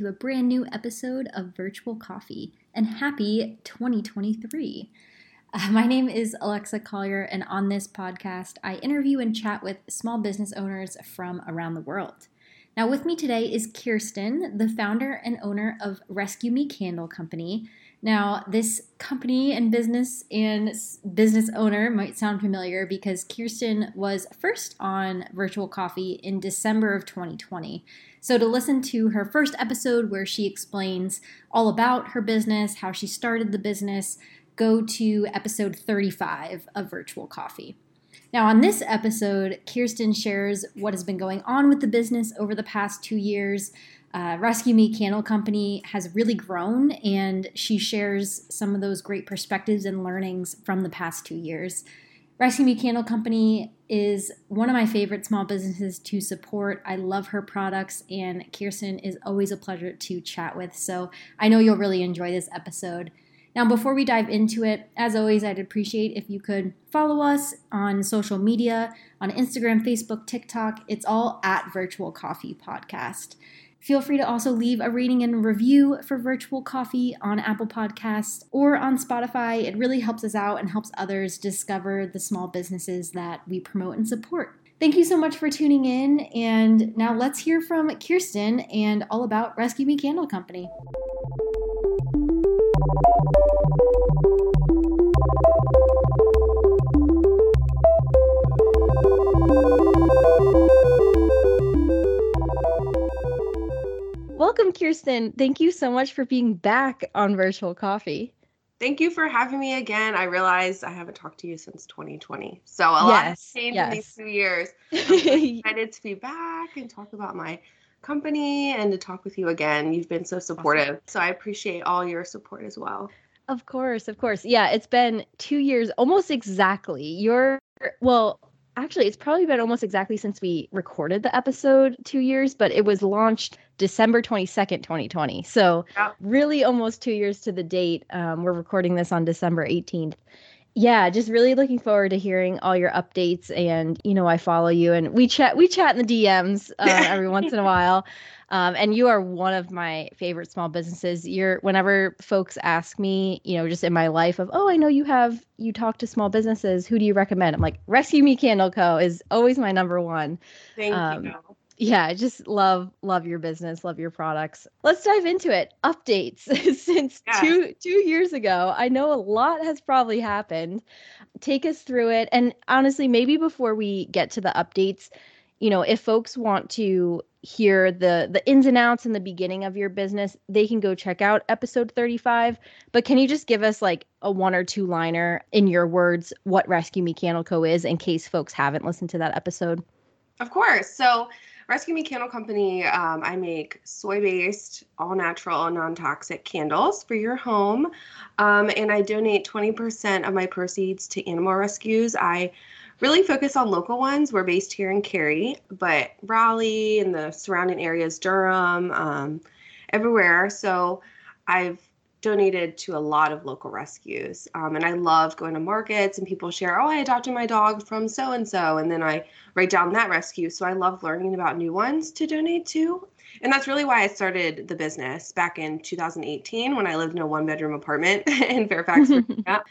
to a brand new episode of Virtual Coffee and happy 2023. Uh, my name is Alexa Collier, and on this podcast, I interview and chat with small business owners from around the world. Now, with me today is Kirsten, the founder and owner of Rescue Me Candle Company, now, this company and business and business owner might sound familiar because Kirsten was first on Virtual Coffee in December of 2020. So, to listen to her first episode where she explains all about her business, how she started the business, go to episode 35 of Virtual Coffee. Now, on this episode, Kirsten shares what has been going on with the business over the past two years, uh, Rescue Me Candle Company has really grown, and she shares some of those great perspectives and learnings from the past two years. Rescue Me Candle Company is one of my favorite small businesses to support. I love her products, and Kirsten is always a pleasure to chat with. So I know you'll really enjoy this episode. Now, before we dive into it, as always, I'd appreciate if you could follow us on social media on Instagram, Facebook, TikTok. It's all at Virtual Coffee Podcast. Feel free to also leave a rating and review for Virtual Coffee on Apple Podcasts or on Spotify. It really helps us out and helps others discover the small businesses that we promote and support. Thank you so much for tuning in. And now let's hear from Kirsten and all about Rescue Me Candle Company. Welcome, Kirsten. Thank you so much for being back on Virtual Coffee. Thank you for having me again. I realize I haven't talked to you since 2020. So a yes, lot has changed yes. in these two years. I'm excited to be back and talk about my company and to talk with you again. You've been so supportive. Awesome. So I appreciate all your support as well. Of course, of course. Yeah, it's been two years, almost exactly. You're, well, actually, it's probably been almost exactly since we recorded the episode two years, but it was launched December 22nd, 2020. So, yeah. really almost two years to the date. Um, we're recording this on December 18th. Yeah, just really looking forward to hearing all your updates. And, you know, I follow you and we chat, we chat in the DMs uh, every once in a while. Um, and you are one of my favorite small businesses. You're whenever folks ask me, you know, just in my life of, oh, I know you have you talk to small businesses. Who do you recommend? I'm like, Rescue Me Candle Co. is always my number one. Thank um, you. Yeah, I just love love your business, love your products. Let's dive into it. Updates since yeah. two two years ago. I know a lot has probably happened. Take us through it, and honestly, maybe before we get to the updates, you know, if folks want to hear the the ins and outs in the beginning of your business, they can go check out episode 35. But can you just give us like a one or two liner in your words what Rescue Me Candle Co is in case folks haven't listened to that episode? Of course. So Rescue Me Candle Company, um, I make soy based, all natural, non toxic candles for your home. Um, and I donate 20% of my proceeds to animal rescues. I really focus on local ones. We're based here in Cary, but Raleigh and the surrounding areas, Durham, um, everywhere. So I've donated to a lot of local rescues. Um, and I love going to markets and people share, oh, I adopted my dog from so and so. And then I write down that rescue. So I love learning about new ones to donate to. And that's really why I started the business back in 2018 when I lived in a one bedroom apartment in Fairfax, Virginia.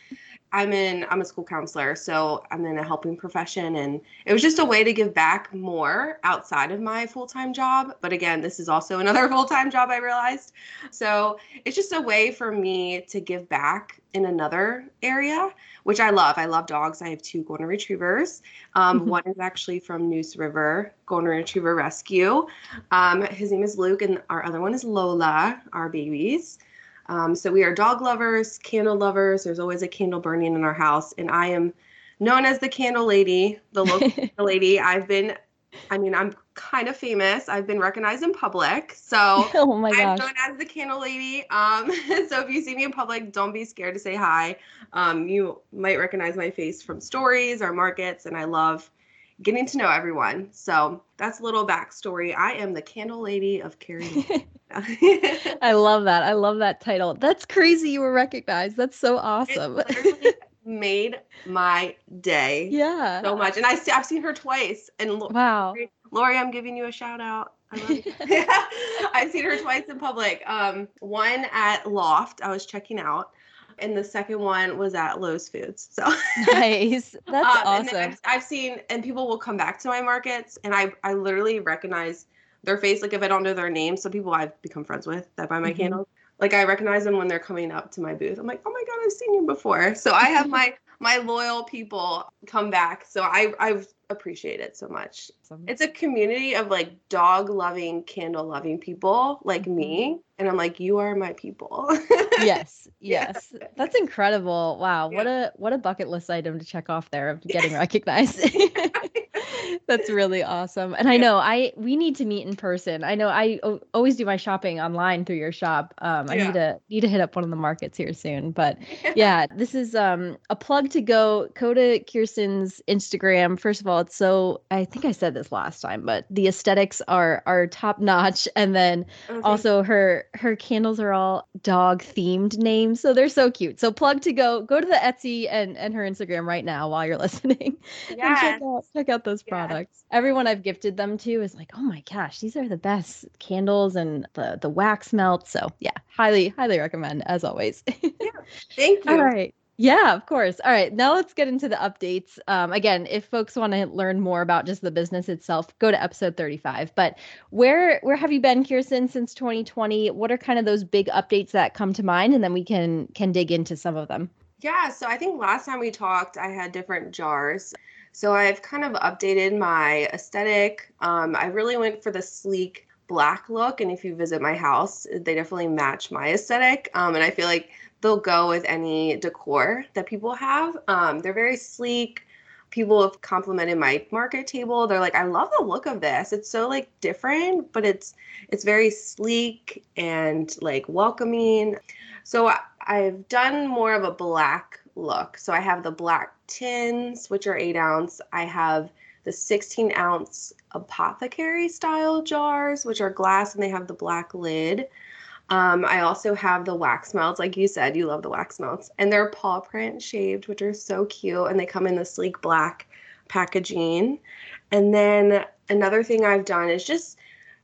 I'm in I'm a school counselor, so I'm in a helping profession and it was just a way to give back more outside of my full-time job. But again, this is also another full-time job I realized. So, it's just a way for me to give back in another area, which I love. I love dogs. I have two golden retrievers. Um, mm-hmm. One is actually from Neuse River Golden Retriever Rescue. Um, his name is Luke, and our other one is Lola, our babies. Um, so we are dog lovers, candle lovers. There's always a candle burning in our house, and I am known as the candle lady, the local lady. I've been, I mean, I'm kind of famous. I've been recognized in public, so oh my gosh. I'm known as the candle lady. Um, so if you see me in public, don't be scared to say hi. Um, you might recognize my face from stories or markets, and I love getting to know everyone. So that's a little backstory. I am the candle lady of Cary. I love that. I love that title. That's crazy you were recognized. That's so awesome. made my day. Yeah. So much. And I see I've seen her twice. And wow. Lori, I'm giving you a shout out. I've seen her twice in public. Um, one at Loft, I was checking out, and the second one was at Lowe's Foods. So nice, that's um, awesome. I've, I've, seen, and people will come back to my markets, and I I literally recognize their face. Like if I don't know their name, some people I've become friends with that buy my mm-hmm. candles. Like I recognize them when they're coming up to my booth. I'm like, oh my god, I've seen you before. So I have my my loyal people come back. So I I've appreciate it so much. Awesome. It's a community of like dog loving, candle loving people like me. Mm-hmm. And I'm like, you are my people. yes, yes. Yeah. That's incredible. Wow. Yeah. What a what a bucket list item to check off there of getting recognized. That's really awesome. And I know I we need to meet in person. I know I o- always do my shopping online through your shop. Um, I yeah. need to need to hit up one of the markets here soon. But yeah, this is um, a plug to go. To Kirsten's Instagram. First of all, it's so I think I said this last time, but the aesthetics are are top notch. And then okay. also her her candles are all dog themed names, so they're so cute. So plug to go go to the Etsy and and her Instagram right now while you're listening. Yeah. check out check out those products. Everyone I've gifted them to is like, oh my gosh, these are the best candles and the the wax melt. So yeah, highly highly recommend as always. yeah, thank you. All right. Yeah, of course. All right, now let's get into the updates. Um, again, if folks want to learn more about just the business itself, go to episode 35. But where where have you been, Kirsten, since 2020? What are kind of those big updates that come to mind, and then we can can dig into some of them. Yeah, so I think last time we talked, I had different jars. So I've kind of updated my aesthetic. Um, I really went for the sleek black look, and if you visit my house, they definitely match my aesthetic. Um, and I feel like they'll go with any decor that people have. Um, they're very sleek. People have complimented my market table. They're like, I love the look of this. It's so like different, but it's it's very sleek and like welcoming. So I've done more of a black look. So I have the black tins, which are eight ounce. I have the 16 ounce apothecary style jars, which are glass and they have the black lid. Um, I also have the wax melts, like you said, you love the wax melts, and they're paw print shaved, which are so cute, and they come in the sleek black packaging. And then another thing I've done is just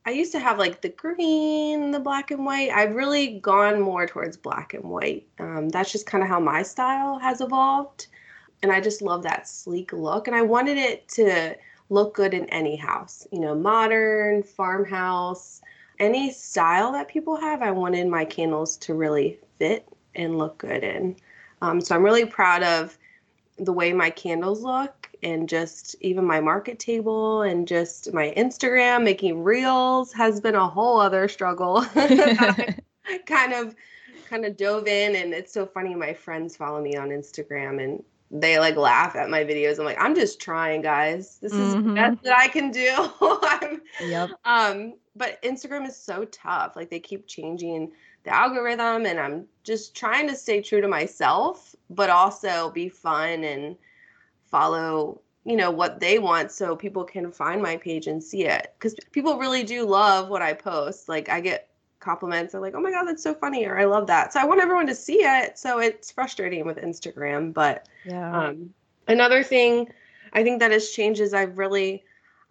I used to have like the green, the black and white. I've really gone more towards black and white. Um, that's just kind of how my style has evolved. And I just love that sleek look. And I wanted it to look good in any house, you know, modern, farmhouse, any style that people have. I wanted my candles to really fit and look good in. Um, so I'm really proud of the way my candles look and just even my market table and just my Instagram making reels has been a whole other struggle. kind of kind of dove in and it's so funny my friends follow me on Instagram and they like laugh at my videos. I'm like, I'm just trying, guys. This is mm-hmm. the best that I can do. yep. Um, but Instagram is so tough. Like they keep changing the algorithm and I'm just trying to stay true to myself, but also be fun and follow you know what they want so people can find my page and see it. Because people really do love what i post. Like i get compliments. They're like oh my god that's so funny or i love that. So i want everyone to see it. So it's frustrating with instagram but yeah. um, another thing i think that has changed is i've really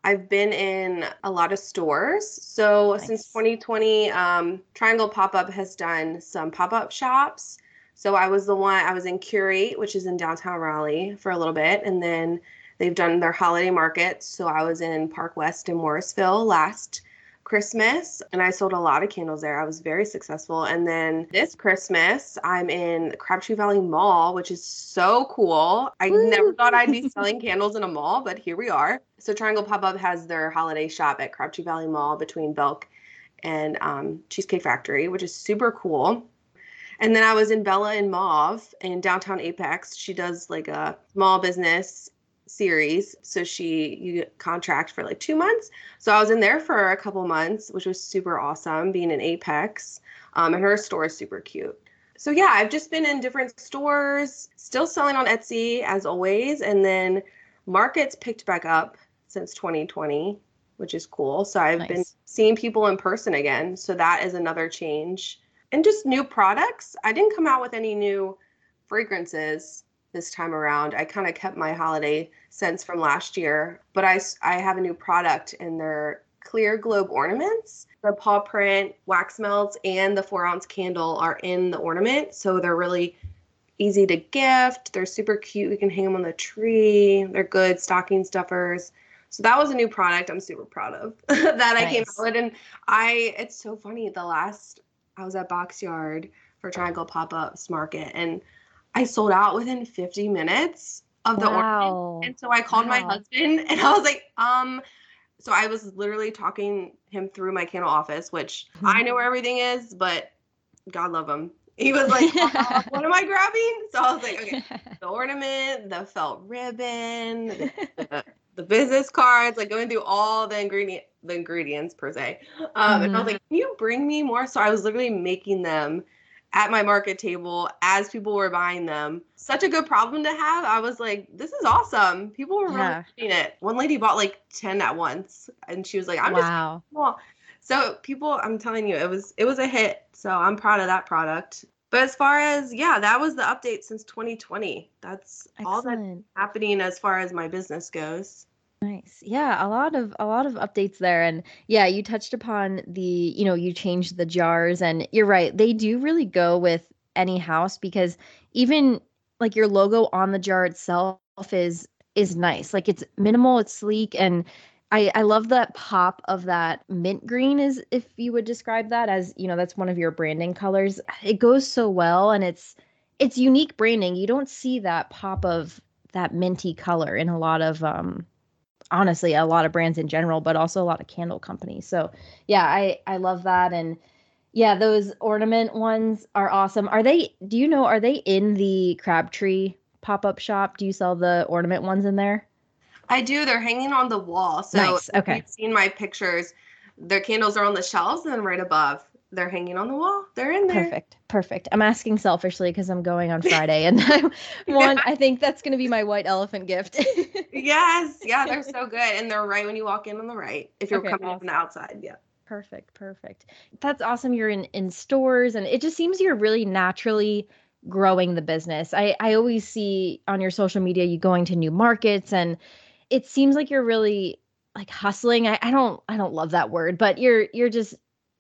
i've been in a lot of stores. So nice. since 2020 um, triangle pop-up has done some pop-up shops so I was the one, I was in Curate, which is in downtown Raleigh for a little bit. And then they've done their holiday markets. So I was in Park West in Morrisville last Christmas and I sold a lot of candles there. I was very successful. And then this Christmas, I'm in Crabtree Valley Mall, which is so cool. I Woo! never thought I'd be selling candles in a mall, but here we are. So Triangle Pop Up has their holiday shop at Crabtree Valley Mall between Belk and um, Cheesecake Factory, which is super cool. And then I was in Bella and Mauve in downtown Apex. She does like a small business series. So she you contract for like two months. So I was in there for a couple months, which was super awesome being in Apex. Um, and her store is super cute. So yeah, I've just been in different stores, still selling on Etsy as always. And then markets picked back up since 2020, which is cool. So I've nice. been seeing people in person again. So that is another change and just new products. I didn't come out with any new fragrances this time around. I kind of kept my holiday scents from last year, but I, I have a new product and they're clear globe ornaments. The paw print, wax melts, and the four ounce candle are in the ornament. So they're really easy to gift. They're super cute. We can hang them on the tree. They're good stocking stuffers. So that was a new product I'm super proud of that nice. I came out with. And I, it's so funny. The last, I was at Box Yard for Triangle Pop Ups Market and I sold out within 50 minutes of the wow. ornament. And so I called wow. my husband and I was like, um, so I was literally talking him through my candle office, which mm-hmm. I know where everything is, but God love him. He was like, oh, "What am I grabbing?" So I was like, "Okay, the ornament, the felt ribbon, the, the, business cards, like going through all the ingredient, the ingredients per se." Um, mm-hmm. And I was mm-hmm. like, "Can you bring me more?" So I was literally making them at my market table as people were buying them. Such a good problem to have. I was like, this is awesome. People were yeah. really it. One lady bought like 10 at once and she was like, I'm wow. just small. So people, I'm telling you, it was it was a hit. So I'm proud of that product. But as far as yeah, that was the update since 2020. That's Excellent. all that's happening as far as my business goes. Nice. Yeah, a lot of a lot of updates there and yeah, you touched upon the, you know, you changed the jars and you're right. They do really go with any house because even like your logo on the jar itself is is nice. Like it's minimal, it's sleek and I I love that pop of that mint green is if you would describe that as, you know, that's one of your branding colors. It goes so well and it's it's unique branding. You don't see that pop of that minty color in a lot of um honestly a lot of brands in general, but also a lot of candle companies. So yeah, I I love that and yeah, those ornament ones are awesome. Are they? Do you know? Are they in the Crabtree pop up shop? Do you sell the ornament ones in there? I do. They're hanging on the wall. So nice. okay. you've seen my pictures, their candles are on the shelves and then right above they're hanging on the wall. They're in there. Perfect. Perfect. I'm asking selfishly because I'm going on Friday and I want I think that's gonna be my white elephant gift. yes. Yeah, they're so good. And they're right when you walk in on the right. If you're okay, coming awesome. from the outside. Yeah. Perfect. Perfect. That's awesome. You're in in stores and it just seems you're really naturally growing the business. I I always see on your social media you going to new markets and it seems like you're really like hustling. I, I don't I don't love that word, but you're you're just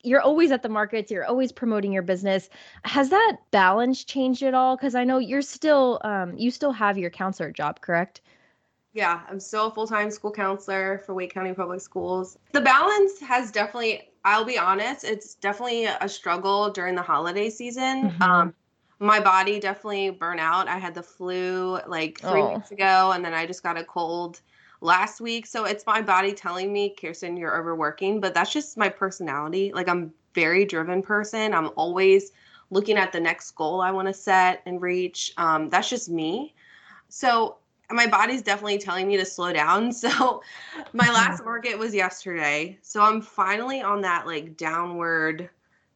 you're always at the markets you're always promoting your business. Has that balance changed at all? Because i know you're still um, you still have your counselor job correct? Yeah i'm still a full-time school counselor for wake county public schools. The balance has definitely i'll be honest it's definitely a struggle during the holiday season. Mm-hmm. um, my body definitely burnt out. I had the flu like three oh. weeks ago and then i just got a cold last week. So it's my body telling me, Kirsten, you're overworking, but that's just my personality. Like I'm very driven person. I'm always looking at the next goal I want to set and reach. Um, that's just me. So my body's definitely telling me to slow down. So my last market was yesterday. So I'm finally on that like downward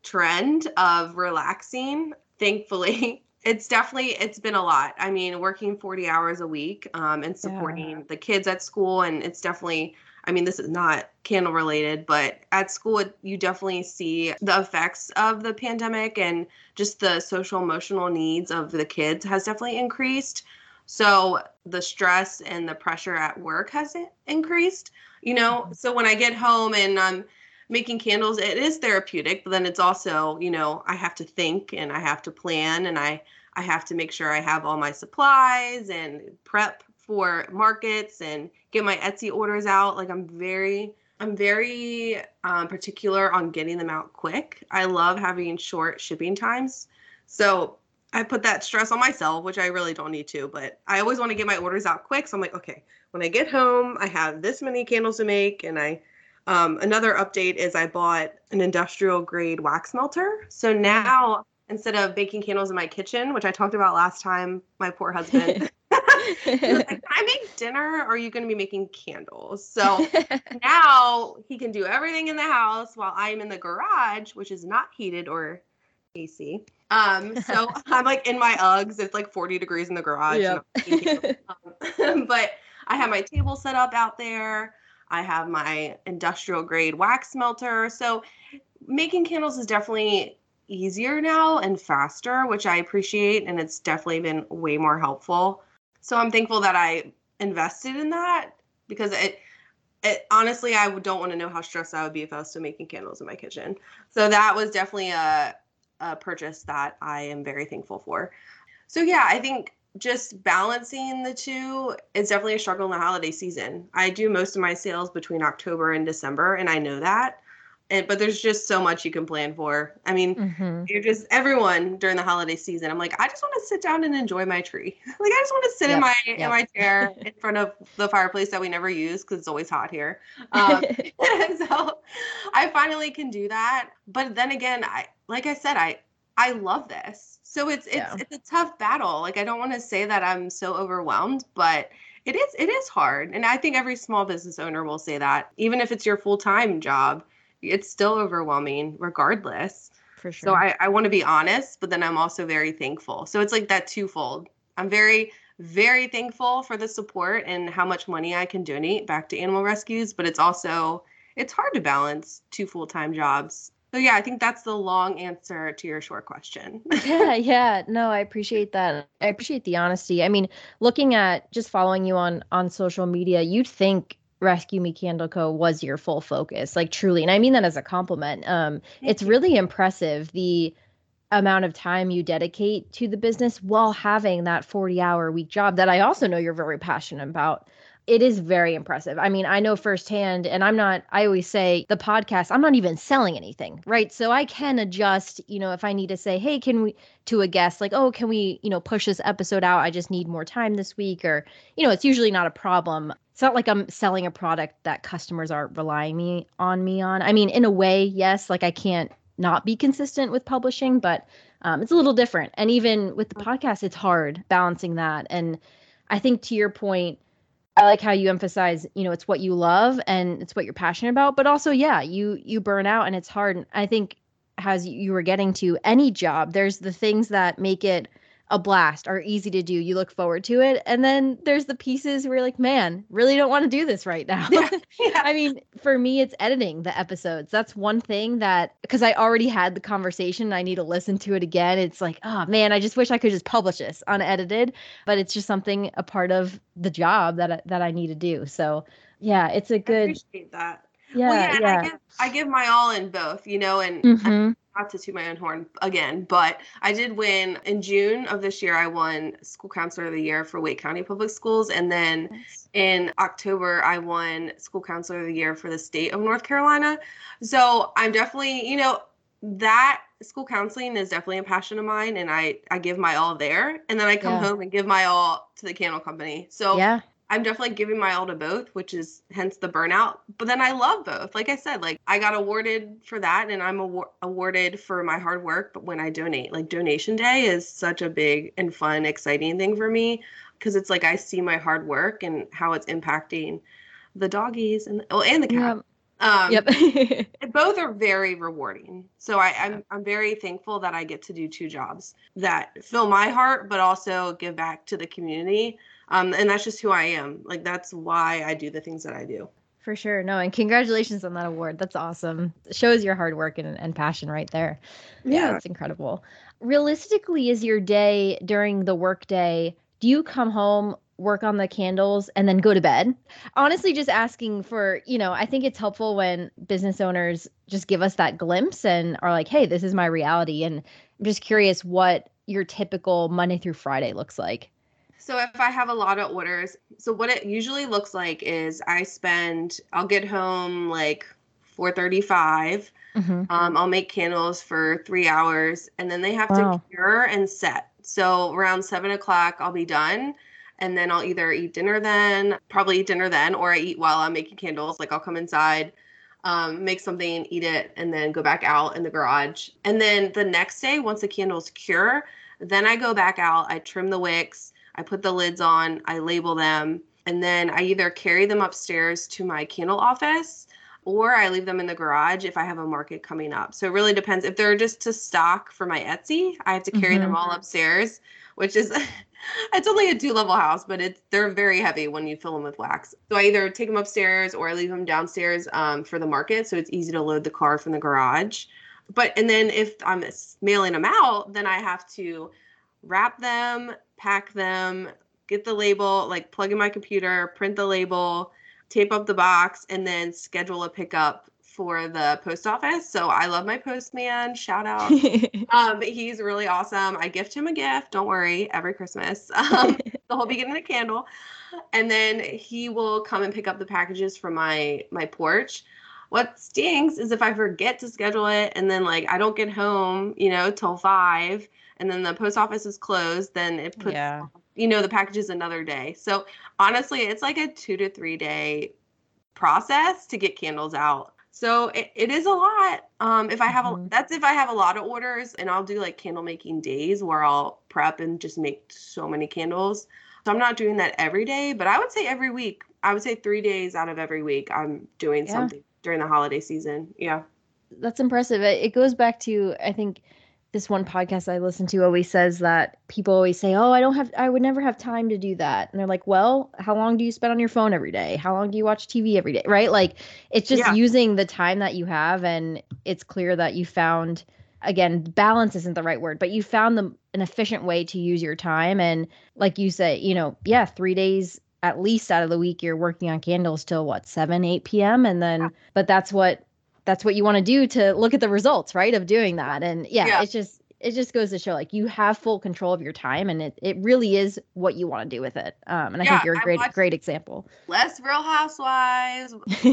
trend of relaxing. Thankfully, it's definitely it's been a lot i mean working 40 hours a week um, and supporting yeah. the kids at school and it's definitely i mean this is not candle related but at school you definitely see the effects of the pandemic and just the social emotional needs of the kids has definitely increased so the stress and the pressure at work has increased you know mm-hmm. so when i get home and i'm um, making candles it is therapeutic but then it's also you know i have to think and i have to plan and i i have to make sure i have all my supplies and prep for markets and get my etsy orders out. Like i'm very i'm very um, particular on getting them out quick. I love having short shipping times. So i put that stress on myself which i really don't need to but i always want to get my orders out quick. So i'm like okay when i get home i have this many candles to make and i um, another update is I bought an industrial grade wax melter. So now instead of baking candles in my kitchen, which I talked about last time, my poor husband. like, I make dinner or are you going to be making candles? So now he can do everything in the house while I'm in the garage, which is not heated or AC. Um, so I'm like in my Uggs. It's like 40 degrees in the garage. Yep. Um, but I have my table set up out there. I have my industrial grade wax melter. So making candles is definitely easier now and faster, which I appreciate. And it's definitely been way more helpful. So I'm thankful that I invested in that because it, it, honestly, I don't want to know how stressed I would be if I was still making candles in my kitchen. So that was definitely a, a purchase that I am very thankful for. So yeah, I think just balancing the two is definitely a struggle in the holiday season. I do most of my sales between October and December, and I know that. And, but there's just so much you can plan for. I mean, mm-hmm. you're just everyone during the holiday season. I'm like, I just want to sit down and enjoy my tree. like, I just want to sit yep. in my yep. in my chair in front of the fireplace that we never use because it's always hot here. Um, so I finally can do that. But then again, I like I said, I I love this. So it's it's yeah. it's a tough battle. Like I don't want to say that I'm so overwhelmed, but it is it is hard. And I think every small business owner will say that. Even if it's your full-time job, it's still overwhelming regardless. For sure. So I, I want to be honest, but then I'm also very thankful. So it's like that twofold. I'm very, very thankful for the support and how much money I can donate back to animal rescues, but it's also it's hard to balance two full-time jobs. So yeah, I think that's the long answer to your short question. yeah, yeah. No, I appreciate that. I appreciate the honesty. I mean, looking at just following you on on social media, you'd think Rescue Me Candle Co. was your full focus, like truly. And I mean that as a compliment. Um, it's really impressive the amount of time you dedicate to the business while having that 40 hour week job that I also know you're very passionate about. It is very impressive. I mean, I know firsthand, and I'm not, I always say the podcast, I'm not even selling anything, right? So I can adjust, you know, if I need to say, hey, can we, to a guest, like, oh, can we, you know, push this episode out? I just need more time this week, or, you know, it's usually not a problem it's not like I'm selling a product that customers are relying me on me on. I mean, in a way, yes, like I can't not be consistent with publishing, but um, it's a little different. And even with the podcast, it's hard balancing that. And I think to your point, I like how you emphasize, you know, it's what you love and it's what you're passionate about, but also, yeah, you you burn out and it's hard. And I think as you were getting to any job, there's the things that make it a blast are easy to do. You look forward to it. And then there's the pieces where you're like, man, really don't want to do this right now. Yeah, yeah. I mean, for me, it's editing the episodes. That's one thing that, because I already had the conversation, I need to listen to it again. It's like, oh man, I just wish I could just publish this unedited, but it's just something, a part of the job that, that I need to do. So yeah, it's a good. I appreciate that. Yeah, well, yeah, yeah. I give I give my all in both, you know, and mm-hmm not to toot my own horn again, but I did win in June of this year. I won School Counselor of the Year for Wake County Public Schools, and then nice. in October I won School Counselor of the Year for the state of North Carolina. So I'm definitely, you know, that school counseling is definitely a passion of mine, and I I give my all there, and then I come yeah. home and give my all to the candle company. So yeah. I'm definitely giving my all to both, which is hence the burnout. But then I love both. Like I said, like I got awarded for that and I'm awar- awarded for my hard work. But when I donate, like donation day is such a big and fun, exciting thing for me because it's like I see my hard work and how it's impacting the doggies and well, and the cat. Yep. Um, yep. both are very rewarding. So I, I'm I'm very thankful that I get to do two jobs that fill my heart, but also give back to the community um, and that's just who I am. Like that's why I do the things that I do. For sure. No, and congratulations on that award. That's awesome. It shows your hard work and, and passion right there. Yeah, it's incredible. Realistically, is your day during the workday? Do you come home, work on the candles, and then go to bed? Honestly, just asking for, you know, I think it's helpful when business owners just give us that glimpse and are like, hey, this is my reality. And I'm just curious what your typical Monday through Friday looks like. So if I have a lot of orders, so what it usually looks like is I spend, I'll get home like 4:35. Mm-hmm. Um, I'll make candles for three hours, and then they have wow. to cure and set. So around seven o'clock, I'll be done, and then I'll either eat dinner then, probably eat dinner then, or I eat while I'm making candles. Like I'll come inside, um, make something, eat it, and then go back out in the garage. And then the next day, once the candles cure, then I go back out. I trim the wicks. I put the lids on, I label them, and then I either carry them upstairs to my candle office or I leave them in the garage if I have a market coming up. So it really depends. If they're just to stock for my Etsy, I have to carry mm-hmm. them all upstairs, which is it's only a two level house, but it's they're very heavy when you fill them with wax. So I either take them upstairs or I leave them downstairs um, for the market, so it's easy to load the car from the garage. But and then if I'm mailing them out, then I have to wrap them, pack them, get the label, like plug in my computer, print the label, tape up the box, and then schedule a pickup for the post office. So I love my postman. Shout out. um, he's really awesome. I gift him a gift. Don't worry, every Christmas. Um, so he'll be getting a candle, and then he will come and pick up the packages from my my porch. What stinks is if I forget to schedule it, and then like I don't get home, you know, till five, and then the post office is closed. Then it puts yeah. you know the packages another day. So honestly, it's like a two to three day process to get candles out. So it, it is a lot. Um, if I have Mhm. a that's if I have a lot of orders and I'll do like candle making days where I'll prep and just make so many candles. So I'm not doing that every day, but I would say every week. I would say three days out of every week I'm doing Yeah. something during the holiday season. Yeah. That's impressive. It goes back to I think this one podcast I listen to always says that people always say, "Oh, I don't have I would never have time to do that." And they're like, "Well, how long do you spend on your phone every day? How long do you watch TV every day?" Right? Like it's just Yeah. using the time that you have and it's clear that you found again, balance isn't the right word, but you found the an efficient way to use your time and like you say, you know, yeah, 3 days at least out of the week you're working on candles till what 7 8 p.m and then Yeah. but that's what that's what you want to do to look at the results right of doing that and yeah, Yeah. it's just it just goes to show like you have full control of your time and it, it really is what you want to do with it um and i Yeah, think you're a great great example Less Real Housewives.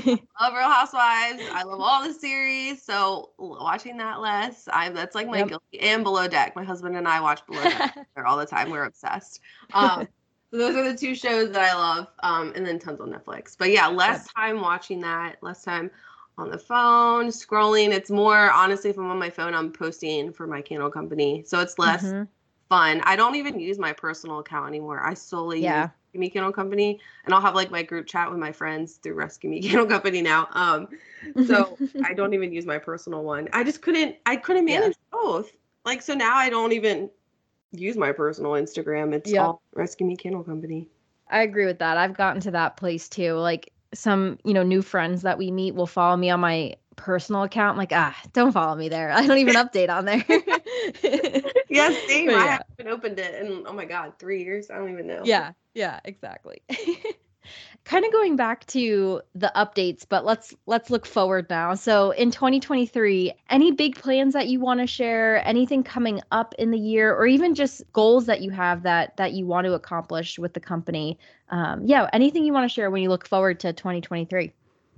love Real Housewives. I love all the series. So watching that less, I that's like my Yep. guilty and Below Deck. My husband and I watch Below Deck all the time. We're obsessed. Um, so those are the two shows that I love. Um, and then tons on Netflix. But yeah, less time watching that. Less time on the phone scrolling. It's more honestly, if I'm on my phone, I'm posting for my candle company. So it's less Mhm. fun. I don't even use my personal account anymore. I solely Yeah. use Rescue Me Candle Company, and I'll have like my group chat with my friends through Rescue Me Candle Company now. Um, so I don't even use my personal one. I just couldn't. I couldn't Yeah. manage both. Like so now, I don't even use my personal Instagram. It's Yep. all Rescue Me Candle Company. I agree with that. I've gotten to that place too. Like some, you know, new friends that we meet will follow me on my personal account. I'm like, ah, don't follow me there. I don't even update on there. Yes, same. But I yeah. haven't opened it in oh my god, three years. I don't even know. Yeah, yeah, exactly. kind of going back to the updates, but let's let's look forward now. So in 2023, any big plans that you want to share, anything coming up in the year or even just goals that you have that that you want to accomplish with the company? Um, yeah, anything you want to share when you look forward to 2023.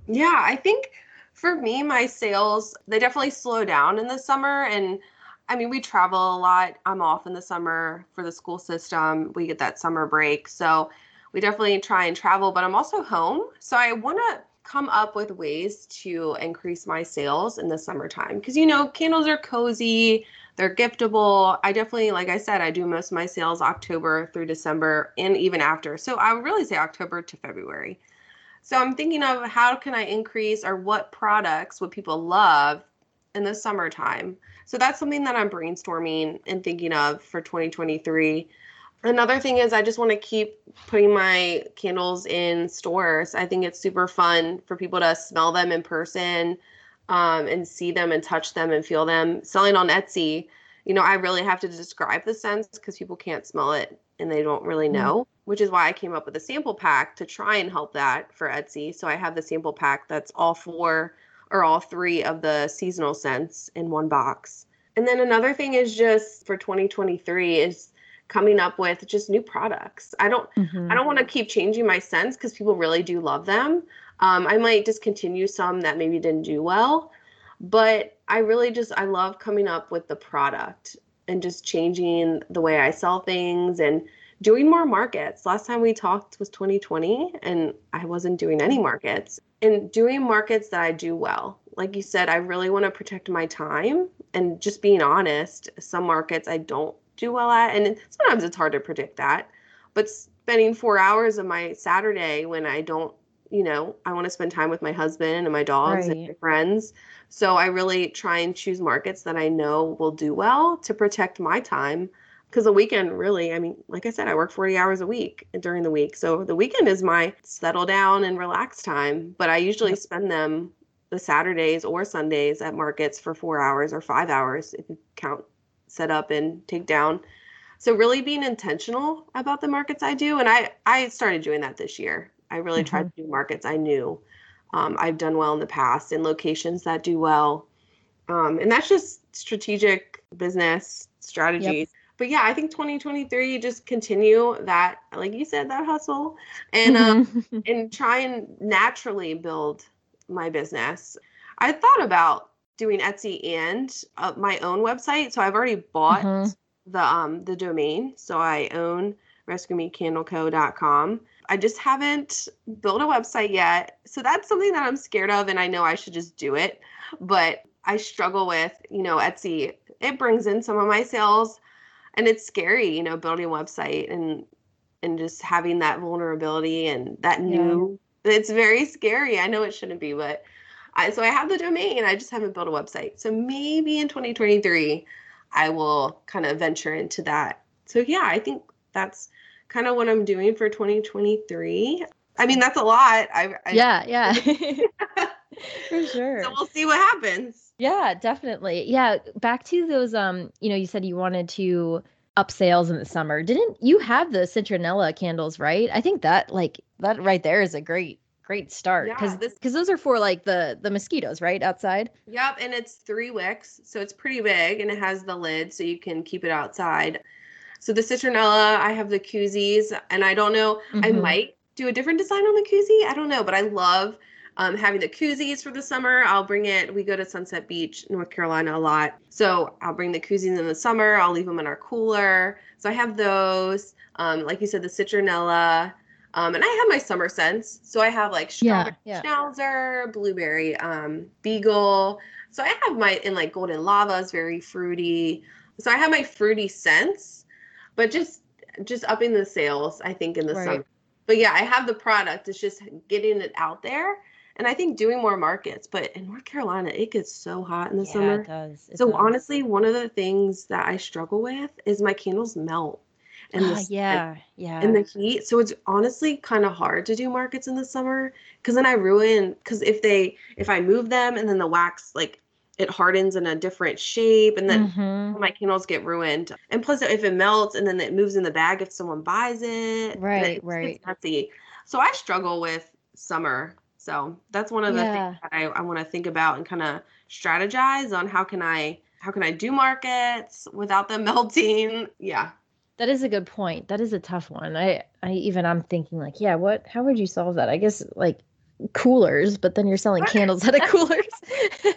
Yeah, I think for me, my sales, they definitely slow down in the summer. And I mean, we travel a lot. I'm off in the summer for the school system. We get that summer break. So we definitely try and travel, but I'm also home. So I want to come up with ways to increase my sales in the summertime because, you know, candles are cozy. They're giftable. I definitely, like I said, I do most of my sales October through December and even after. So I would really say October to February. So I'm thinking of how can I increase or what products would people love in the summertime. So that's something that I'm brainstorming and thinking of for 2023. Another thing is I just want to keep putting my candles in stores. I think it's super fun for people to smell them in person um, and see them and touch them and feel them. Selling on Etsy, you know, I really have to describe the scents because people can't smell it and they don't really Mhm. know, which is why I came up with a sample pack to try and help that for Etsy. So I have the sample pack that's all four or all three of the seasonal scents in one box. And then another thing is just for 2023 is coming up with just new products. I don't I don't want to keep changing my scents because people really do love them. Um, I might discontinue some that maybe didn't do well, but I really just I love coming up with the product and just changing the way I sell things and doing more markets. Last time we talked was 2020 and I wasn't doing any markets. And doing markets that I do well. Like you said, I really want to protect my time and just being honest, some markets I don't do well at and sometimes it's hard to predict that. But spending 4 hours of my Saturday when I don't, you know, I want to spend time with my husband and my dogs and my friends. So I really try and choose markets that I know will do well to protect my time because the weekend really i mean like i said i work 40 hours a week during the week so the weekend is my settle down and relax time but i usually spend them the saturdays or sundays at markets for four hours or five hours if you count set up and take down so really being intentional about the markets i do and i i started doing that this year I really mm-hmm. tried to do markets I knew um, I've done well in the past in locations that do well. Um, and that's just strategic business strategies. Yep. But yeah, I think 2023 just continue that, like you said, that hustle and um, and try and naturally build my business. I thought about doing Etsy and uh, my own website, so I've already bought mm-hmm. the um the domain, so I own rescuemecandleco.com. I just haven't built a website yet. So that's something that I'm scared of and I know I should just do it. But I struggle with, you know, Etsy. It brings in some of my sales and it's scary, you know, building a website and and just having that vulnerability and that new yeah. it's very scary. I know it shouldn't be, but I so I have the domain, I just haven't built a website. So maybe in 2023 I will kind of venture into that. So yeah, I think that's kind of what I'm doing for 2023. I mean, that's a lot. I, I yeah, yeah. for sure. So we'll see what happens. Yeah, definitely. Yeah, back to those um, you know, you said you wanted to up sales in the summer. Didn't you have the citronella candles, right? I think that like that right there is a great great start because yeah, because those are for like the the mosquitoes right outside yep and it's three wicks so it's pretty big and it has the lid so you can keep it outside so the citronella, I have the koozies, and I don't know, mm-hmm. I might do a different design on the koozie. I don't know, but I love um, having the koozies for the summer. I'll bring it. We go to Sunset Beach, North Carolina, a lot. So I'll bring the koozies in the summer. I'll leave them in our cooler. So I have those. Um, like you said, the citronella. Um, and I have my summer scents. So I have like strawberry yeah, yeah. schnauzer, blueberry um, beagle. So I have my in like golden lava is very fruity. So I have my fruity scents but just just upping the sales i think in the right. summer but yeah i have the product it's just getting it out there and i think doing more markets but in north carolina it gets so hot in the yeah, summer it does. It so does. honestly one of the things that i struggle with is my candles melt and the, uh, yeah yeah and the heat so it's honestly kind of hard to do markets in the summer because then i ruin because if they if i move them and then the wax like it hardens in a different shape and then mm-hmm. my candles get ruined and plus if it melts and then it moves in the bag if someone buys it right it, right messy. so i struggle with summer so that's one of the yeah. things that i, I want to think about and kind of strategize on how can i how can i do markets without them melting yeah that is a good point that is a tough one i i even i'm thinking like yeah what how would you solve that i guess like coolers, but then you're selling candles out of coolers.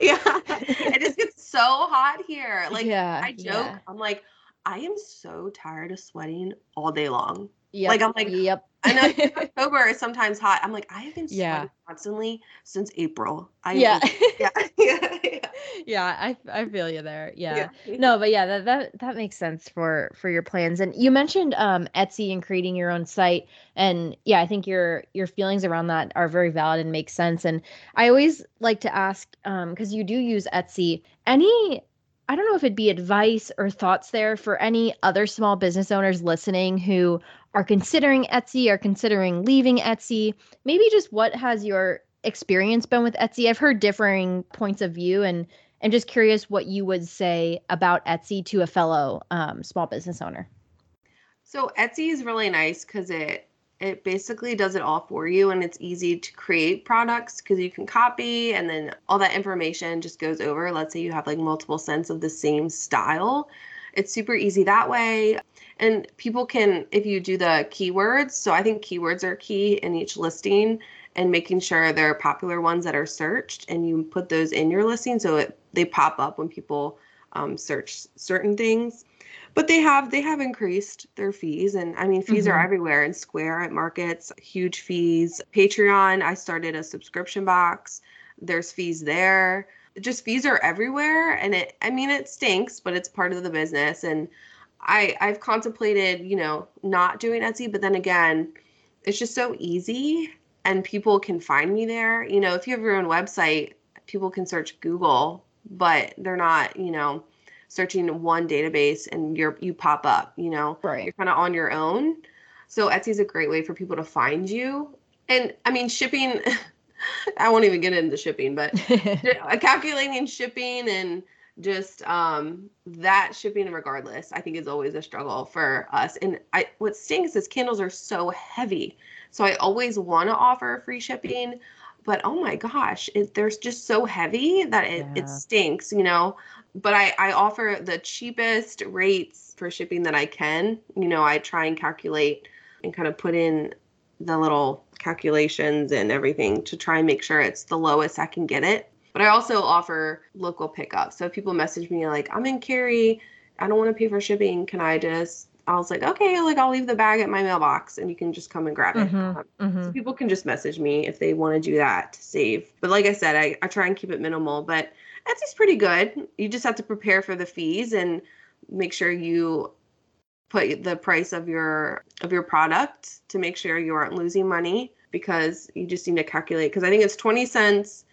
yeah. It just gets so hot here. Like yeah, I joke, yeah. I'm like, I am so tired of sweating all day long. Yeah, Like I'm like, yep. I know October is sometimes hot. I'm like, I have been sweating yeah. constantly since April. I yeah. yeah. yeah. yeah. Yeah. I I feel you there. Yeah. yeah. No, but yeah, that, that that makes sense for for your plans. And you mentioned um Etsy and creating your own site. And yeah, I think your your feelings around that are very valid and make sense. And I always like to ask, um, because you do use Etsy, any I don't know if it'd be advice or thoughts there for any other small business owners listening who are considering Etsy, are considering leaving Etsy. Maybe just what has your experience been with Etsy? I've heard differing points of view and and just curious what you would say about Etsy to a fellow um, small business owner. So Etsy is really nice because it it basically does it all for you and it's easy to create products because you can copy and then all that information just goes over. Let's say you have like multiple scents of the same style. It's super easy that way. And people can if you do the keywords so i think keywords are key in each listing and making sure there are popular ones that are searched and you put those in your listing so it they pop up when people um, search certain things but they have they have increased their fees and i mean fees mm-hmm. are everywhere in square at markets huge fees. Patreon i started a subscription box. There's fees there. Just fees are everywhere and it i mean it stinks but it's part of the business. And i i've contemplated you know not doing etsy but then again it's just so easy and people can find me there. You know if you have your own website people can search google but they're not you know searching one database and you're you pop up you know? Right. You're kind of on your own. So etsy is a great way for people to find you. And i mean shipping i won't even get into shipping but calculating shipping and just um that shipping regardless i think is always a struggle for us. And i what stinks is candles are so heavy. So i always want to offer free shipping but oh my gosh it, they're just so heavy that it, yeah. it stinks you know but I, I offer the cheapest rates for shipping that i can you know i try and calculate and kind of put in the little calculations and everything to try and make sure it's the lowest i can get it but I also offer local pickup. So if people message me like, I'm in Cary, I don't want to pay for shipping. Can I just I was like, okay, like I'll leave the bag at my mailbox and you can just come and grab it. Mm-hmm, um, mm-hmm. So people can just message me if they want to do that to save. But like I said, I, I try and keep it minimal. But Etsy's pretty good. You just have to prepare for the fees and make sure you put the price of your of your product to make sure you aren't losing money because you just need to calculate because I think it's 20 cents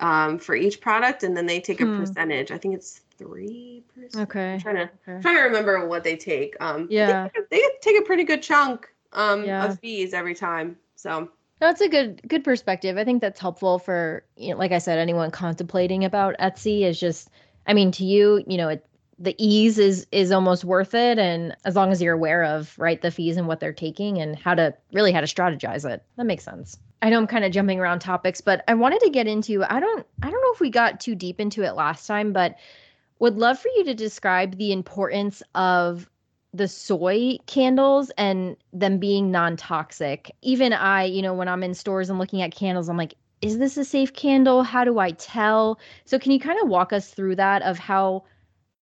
um, for each product, and then they take hmm. a percentage. I think it's three percent. Okay. I'm trying to okay. trying to remember what they take. Um, yeah, they, they take a pretty good chunk um, yeah. of fees every time. So that's a good good perspective. I think that's helpful for you know, like I said, anyone contemplating about Etsy is just. I mean, to you, you know, it, the ease is is almost worth it, and as long as you're aware of right the fees and what they're taking and how to really how to strategize it, that makes sense. I know I'm kind of jumping around topics, but I wanted to get into I don't I don't know if we got too deep into it last time, but would love for you to describe the importance of the soy candles and them being non-toxic. Even I, you know, when I'm in stores and looking at candles, I'm like, is this a safe candle? How do I tell? So can you kind of walk us through that of how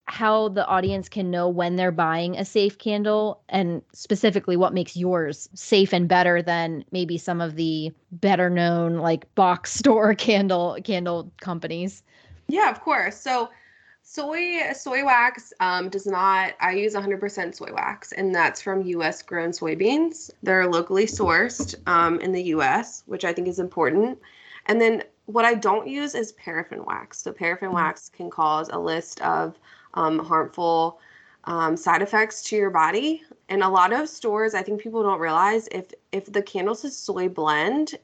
how the audience can know when they're buying a safe candle and specifically what makes yours safe and better than maybe some of the better known like box store candle candle companies yeah of course so soy soy wax um, does not i use 100% soy wax and that's from us grown soybeans they're locally sourced um, in the us which i think is important and then what i don't use is paraffin wax so paraffin mm-hmm. wax can cause a list of um, harmful um, side effects to your body. And a lot of stores, I think people don't realize if if the candles is soy blend,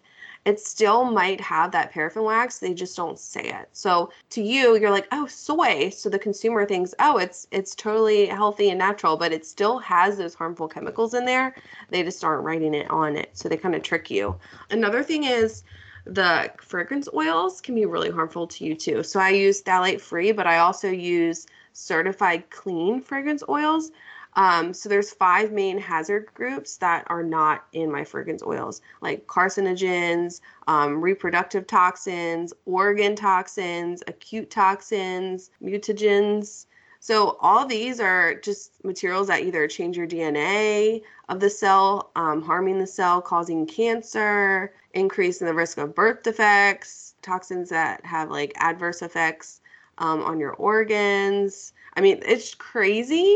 it still might have that paraffin wax. They just don't say it. So to you, you're like, oh, soy. So the consumer thinks, oh, it's it's totally healthy and natural, but it still has those harmful chemicals in there. They just aren't writing it on it. So they kind of trick you. Another thing is the fragrance oils can be really harmful to you too. So I use phthalate free, but I also use certified clean fragrance oils. Um, so there's five main hazard groups that are not in my fragrance oils, like carcinogens, um, reproductive toxins, organ toxins, acute toxins, mutagens. So all these are just materials that either change your DNA of the cell, um, harming the cell, causing cancer, increasing the risk of birth defects, toxins that have like adverse effects um, on your organs. I mean, it's crazy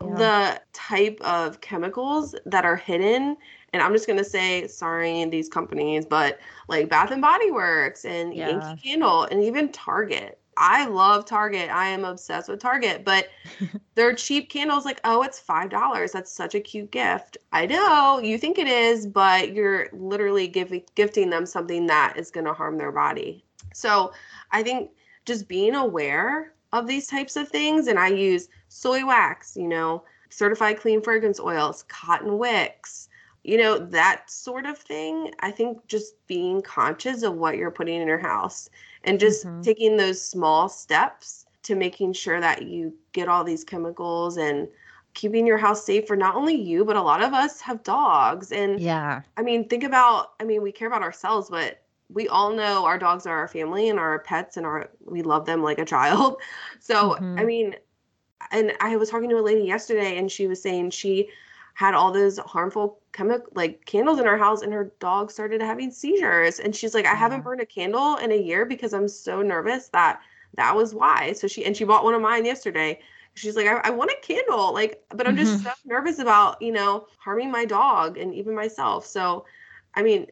yeah. the type of chemicals that are hidden. And I'm just gonna say, sorry, these companies, but like Bath and Body Works and yeah. Yankee Candle and even Target. I love Target. I am obsessed with Target, but they're cheap candles like, oh, it's $5. That's such a cute gift. I know you think it is, but you're literally giving gifting them something that is going to harm their body. So, I think just being aware of these types of things. And I use soy wax, you know, certified clean fragrance oils, cotton wicks, you know, that sort of thing. I think just being conscious of what you're putting in your house and just mm-hmm. taking those small steps to making sure that you get all these chemicals and keeping your house safe for not only you but a lot of us have dogs and yeah i mean think about i mean we care about ourselves but we all know our dogs are our family and our pets and our we love them like a child. So mm-hmm. I mean, and I was talking to a lady yesterday and she was saying she had all those harmful chemical like candles in her house and her dog started having seizures and she's like I haven't burned a candle in a year because I'm so nervous that that was why. So she and she bought one of mine yesterday. She's like, I, I want a candle, like, but I'm just mm-hmm. so nervous about, you know, harming my dog and even myself. So, I mean,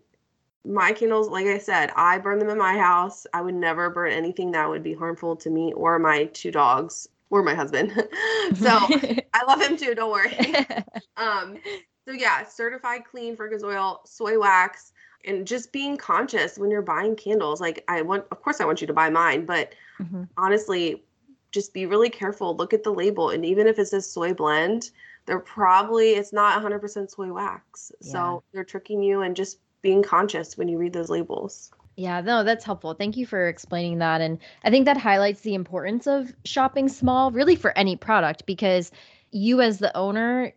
my candles, like I said, I burn them in my house. I would never burn anything that would be harmful to me or my two dogs or my husband. so I love him too. Don't worry. um, so yeah, certified clean fragrance oil, soy wax, and just being conscious when you're buying candles. Like I want, of course, I want you to buy mine, but mm-hmm. honestly, just be really careful. Look at the label. And even if it says soy blend, they're probably, it's not 100% soy wax. Yeah. So they're tricking you and just being conscious when you read those labels. Yeah, no, that's helpful. Thank you for explaining that. And I think that highlights the importance of shopping small, really for any product, because you, as the owner,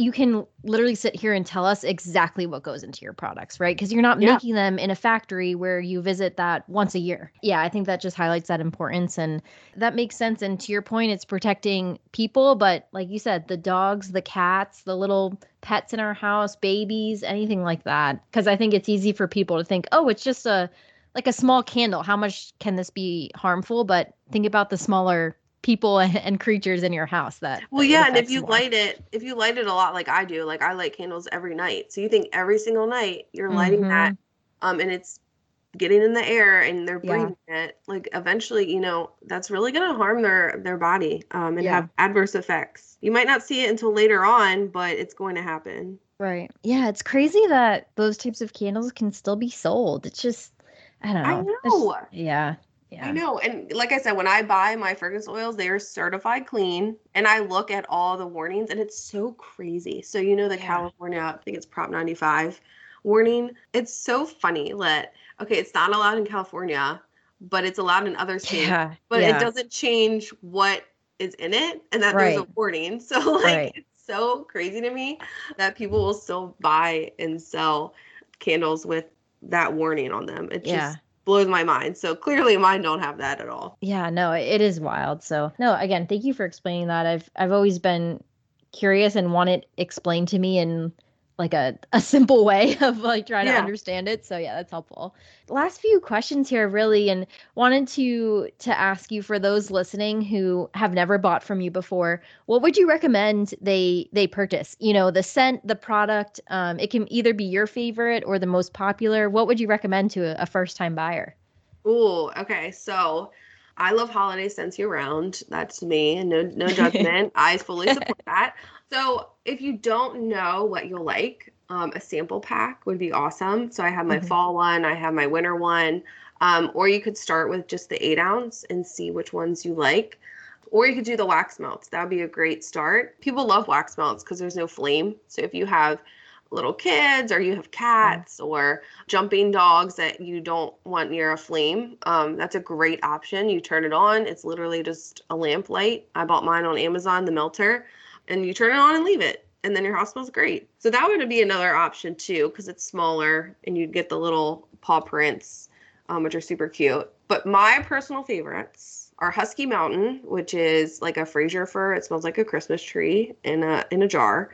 you can literally sit here and tell us exactly what goes into your products, right? Because you're not Yeah. making them in a factory where you visit that once a year. Yeah, I think that just highlights that importance and that makes sense. And to your point, it's protecting people, but like you said, the dogs, the cats, the little pets in our house, babies, anything like that. Because I think it's easy for people to think, oh, it's just a like a small candle. How much can this be harmful? But think about the smaller people and, creatures in your house that Well, yeah, and if you more. light it, if you light it a lot like I do, like I light candles every night. So you think every single night you're lighting that, um, and it's getting in the air and they're Yeah. breathing it. Like eventually, you know, that's really gonna harm their their body, um, and Yeah. have adverse effects. You might not see it until later on, but it's going to happen. Right. Yeah, it's crazy that those types of candles can still be sold. It's just, I don't know. I know. Yeah. Yeah. I know. And like I said, when I buy my fragrance oils, they are certified clean. And I look at all the warnings and it's so crazy. So, you know, the Yeah. California, I think it's Prop 95 warning. It's so funny that, okay, it's not allowed in California, but it's allowed in other states. Yeah. But it doesn't change what is in it and that there's a warning. So, like, Right. it's so crazy to me that people will still buy and sell candles with that warning on them. It Yeah. just blows my mind. So clearly mine don't have that at all. Yeah, no, it is wild. So, no, again, thank you for explaining that. I've I've always been curious and want it explained to me in like a, a simple way of like trying to understand it. So yeah, that's helpful. Last few questions here really and wanted to to ask you for those listening who have never bought from you before, what would you recommend they they purchase? You know, the scent, the product, um, it can either be your favorite or the most popular. What would you recommend to a, a first-time buyer? Ooh, okay. So I love holiday scents year round. That's me. No no judgment. I fully support that. So if you don't know what you'll like, um, a sample pack would be awesome. So I have my Mhm. fall one, I have my winter one. Um, or you could start with just the eight ounce and see which ones you like. Or you could do the wax melts. That would be a great start. People love wax melts because there's no flame. So if you have little kids or you have cats or jumping dogs that you don't want near a flame, um, that's a great option. You turn it on, it's literally just a lamp light. I bought mine on Amazon, the melter, and you turn it on and leave it. And then your house smells great. So that would be another option too, because it's smaller and you'd get the little paw prints, um, which are super cute. But my personal favorites are Husky Mountain, which is like a Fraser fir. It smells like a Christmas tree in a in a jar.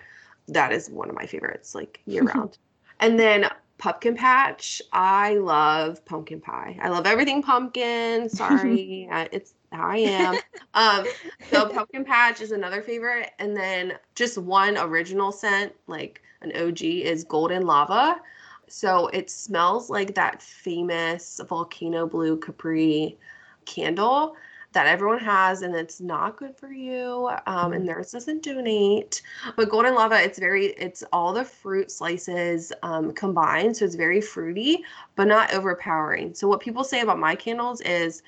That is one of my favorites, like year round. and then pumpkin patch. I love pumpkin pie. I love everything pumpkin. Sorry, it's how I am. Um, so pumpkin patch is another favorite, and then just one original scent, like an OG, is golden lava. So it smells like that famous volcano blue Capri candle that everyone has, and it's not good for you. Um, and theirs doesn't donate. But golden lava, it's very, it's all the fruit slices um, combined, so it's very fruity, but not overpowering. So what people say about my candles is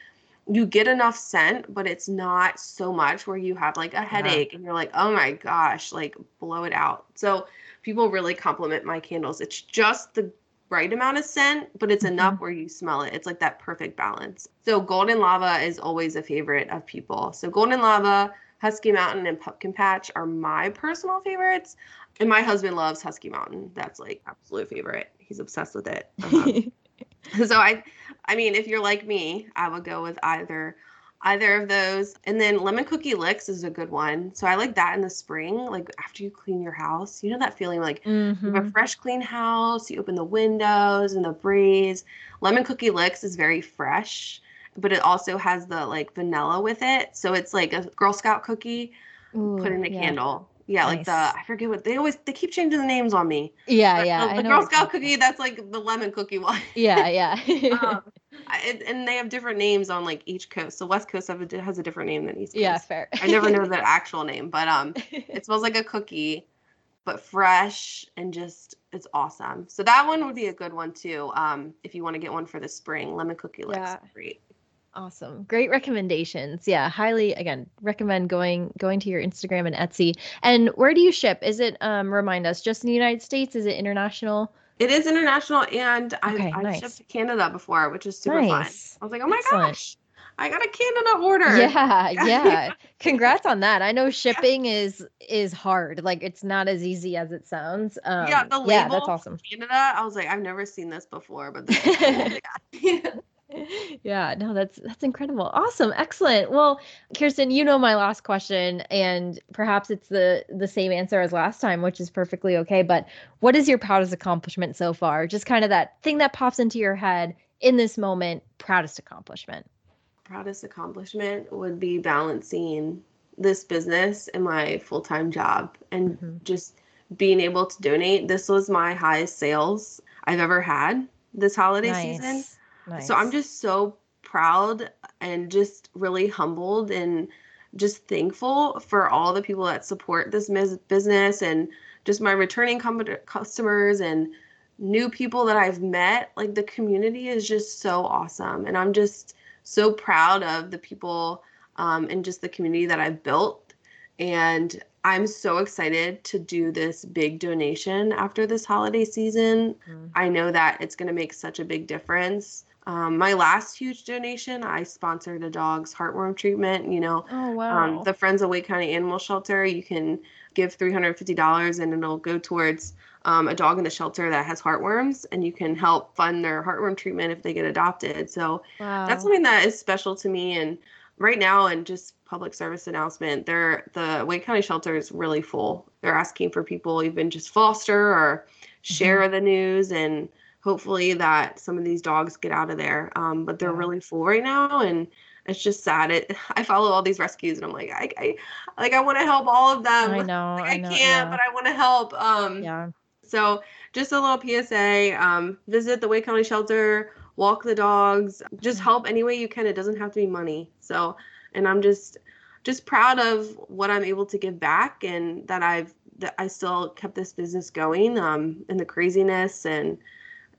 you get enough scent, but it's not so much where you have like a headache and you're like, oh my gosh, like blow it out. So people really compliment my candles. It's just the right amount of scent, but it's enough mm-hmm. where you smell it. It's like that perfect balance. So golden lava is always a favorite of people. So golden lava, Husky Mountain, and Pumpkin Patch are my personal favorites. And my husband loves Husky Mountain. That's like absolute favorite. He's obsessed with it. So I I mean, if you're like me, I would go with either either of those. And then lemon cookie licks is a good one. So I like that in the spring, like after you clean your house. You know that feeling like you have a Mhm. fresh clean house, you open the windows and the breeze. Lemon cookie licks is very fresh, but it also has the like vanilla with it. So it's like a Girl Scout cookie Ooh, put in a yeah. candle. Yeah, like the I forget what they always they keep changing the names on me. Yeah, yeah. the, the Girl Scout cookie, that's like the lemon cookie one. Yeah, yeah. um, I, and- and they have different names on like each coast. So West Coast have a, has a different name than East Coast. yeah, fair. I never know the actual name, but um, it smells like a cookie, but fresh and just it's awesome. So that one would be a good one too. Um, if you want to get one for the spring, lemon cookie looks Yeah. great. Awesome. Great recommendations. Yeah, highly again recommend going going to your Instagram and Etsy. And where do you ship? Is it um remind us just in the United States? Is it international? It is international and okay, I've, I've shipped to Canada before, which is super nice. fun. I was like, oh my Excellent. gosh. I got a Canada order. Yeah, yeah. Congrats on that. I know shipping yeah. is is hard. Like it's not as easy as it sounds. Um, yeah, the label yeah, that's awesome. Canada. I was like, I've never seen this before, but this yeah, no, that's that's incredible. Awesome. Excellent. Well, Kirsten, you know my last question and perhaps it's the the same answer as last time, which is perfectly okay, but what is your proudest accomplishment so far? Just kind of that thing that pops into your head in this moment, proudest accomplishment. Proudest accomplishment would be balancing this business and my full-time job and mm-hmm. just being able to donate. This was my highest sales I've ever had this holiday nice. season Nice. So I'm just so proud and just really humbled and just thankful for all the people that support this mis- business and just my returning com- customers and new people that I've met. Like the community is just so awesome. And I'm just so proud of the people um, and just the community that I've built. And I'm so excited to do this big donation after this holiday season. Mm-hmm. I know that it's going to make such a big difference um, my last huge donation, I sponsored a dog's heartworm treatment. You know, oh, um, wow. um, the Friends of Wake County Animal Shelter, you can give $350 and it'll go towards um, a dog in the shelter that has heartworms, and you can help fund their heartworm treatment if they get adopted. So wow. that's something that is special to me. And right now, and just public service announcement, they're, the Wake County shelter is really full. They're asking for people even just foster or share mm-hmm. the news and hopefully that some of these dogs get out of there. Um, but they're yeah. really full right now, and it's just sad. It I follow all these rescues, and I'm like, I, I like I want to help all of them. I know, like, I, know, can't, yeah. but I want to help. Um, yeah. So just a little PSA: um, visit the Wake County Shelter, walk the dogs, just help any way you can. It doesn't have to be money. So, and I'm just just proud of what I'm able to give back, and that I've that I still kept this business going um, in the craziness and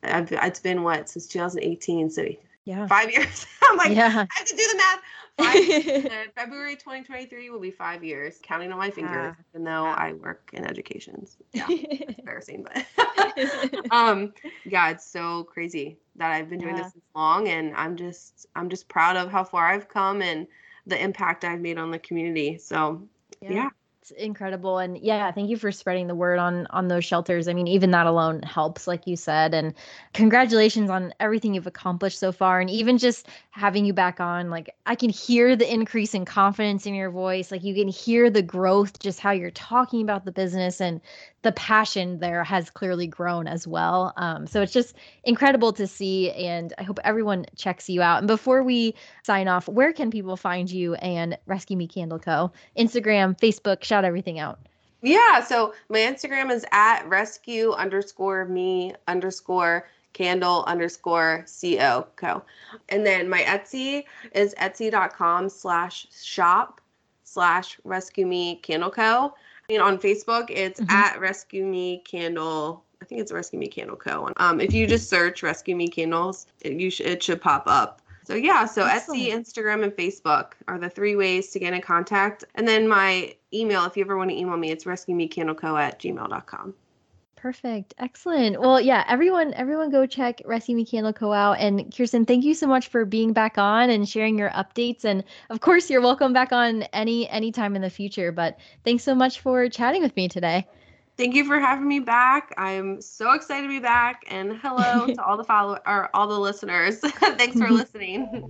I've, it's been what since 2018, so yeah, five years. I'm like, yeah. I have to do the math. Five, February 2023 will be five years, counting on my fingers, yeah. even though I work in education. Yeah, embarrassing, but um, yeah, it's so crazy that I've been doing yeah. this this long, and I'm just I'm just proud of how far I've come and the impact I've made on the community. So yeah. yeah incredible and yeah thank you for spreading the word on on those shelters i mean even that alone helps like you said and congratulations on everything you've accomplished so far and even just having you back on like i can hear the increase in confidence in your voice like you can hear the growth just how you're talking about the business and the passion there has clearly grown as well. Um, so it's just incredible to see, and I hope everyone checks you out. And before we sign off, where can people find you and Rescue Me Candle Co? Instagram, Facebook, shout everything out. Yeah, so my Instagram is at rescue underscore me underscore candle underscore co co. And then my Etsy is etsy.com slash shop slash rescue me candle co And on Facebook, it's mm-hmm. at Rescue Me Candle. I think it's Rescue Me Candle Co. Um, if you just search Rescue Me Candles, it, you sh- it should pop up. So yeah, so Excellent. Etsy, Instagram, and Facebook are the three ways to get in contact. And then my email, if you ever want to email me, it's rescuemecandleco at gmail.com. Perfect. Excellent. Well, yeah, everyone everyone go check Rescue Me Candle Co out. And Kirsten, thank you so much for being back on and sharing your updates. And of course, you're welcome back on any anytime in the future. But thanks so much for chatting with me today. Thank you for having me back. I'm so excited to be back. And hello to all the follow or all the listeners. thanks for listening.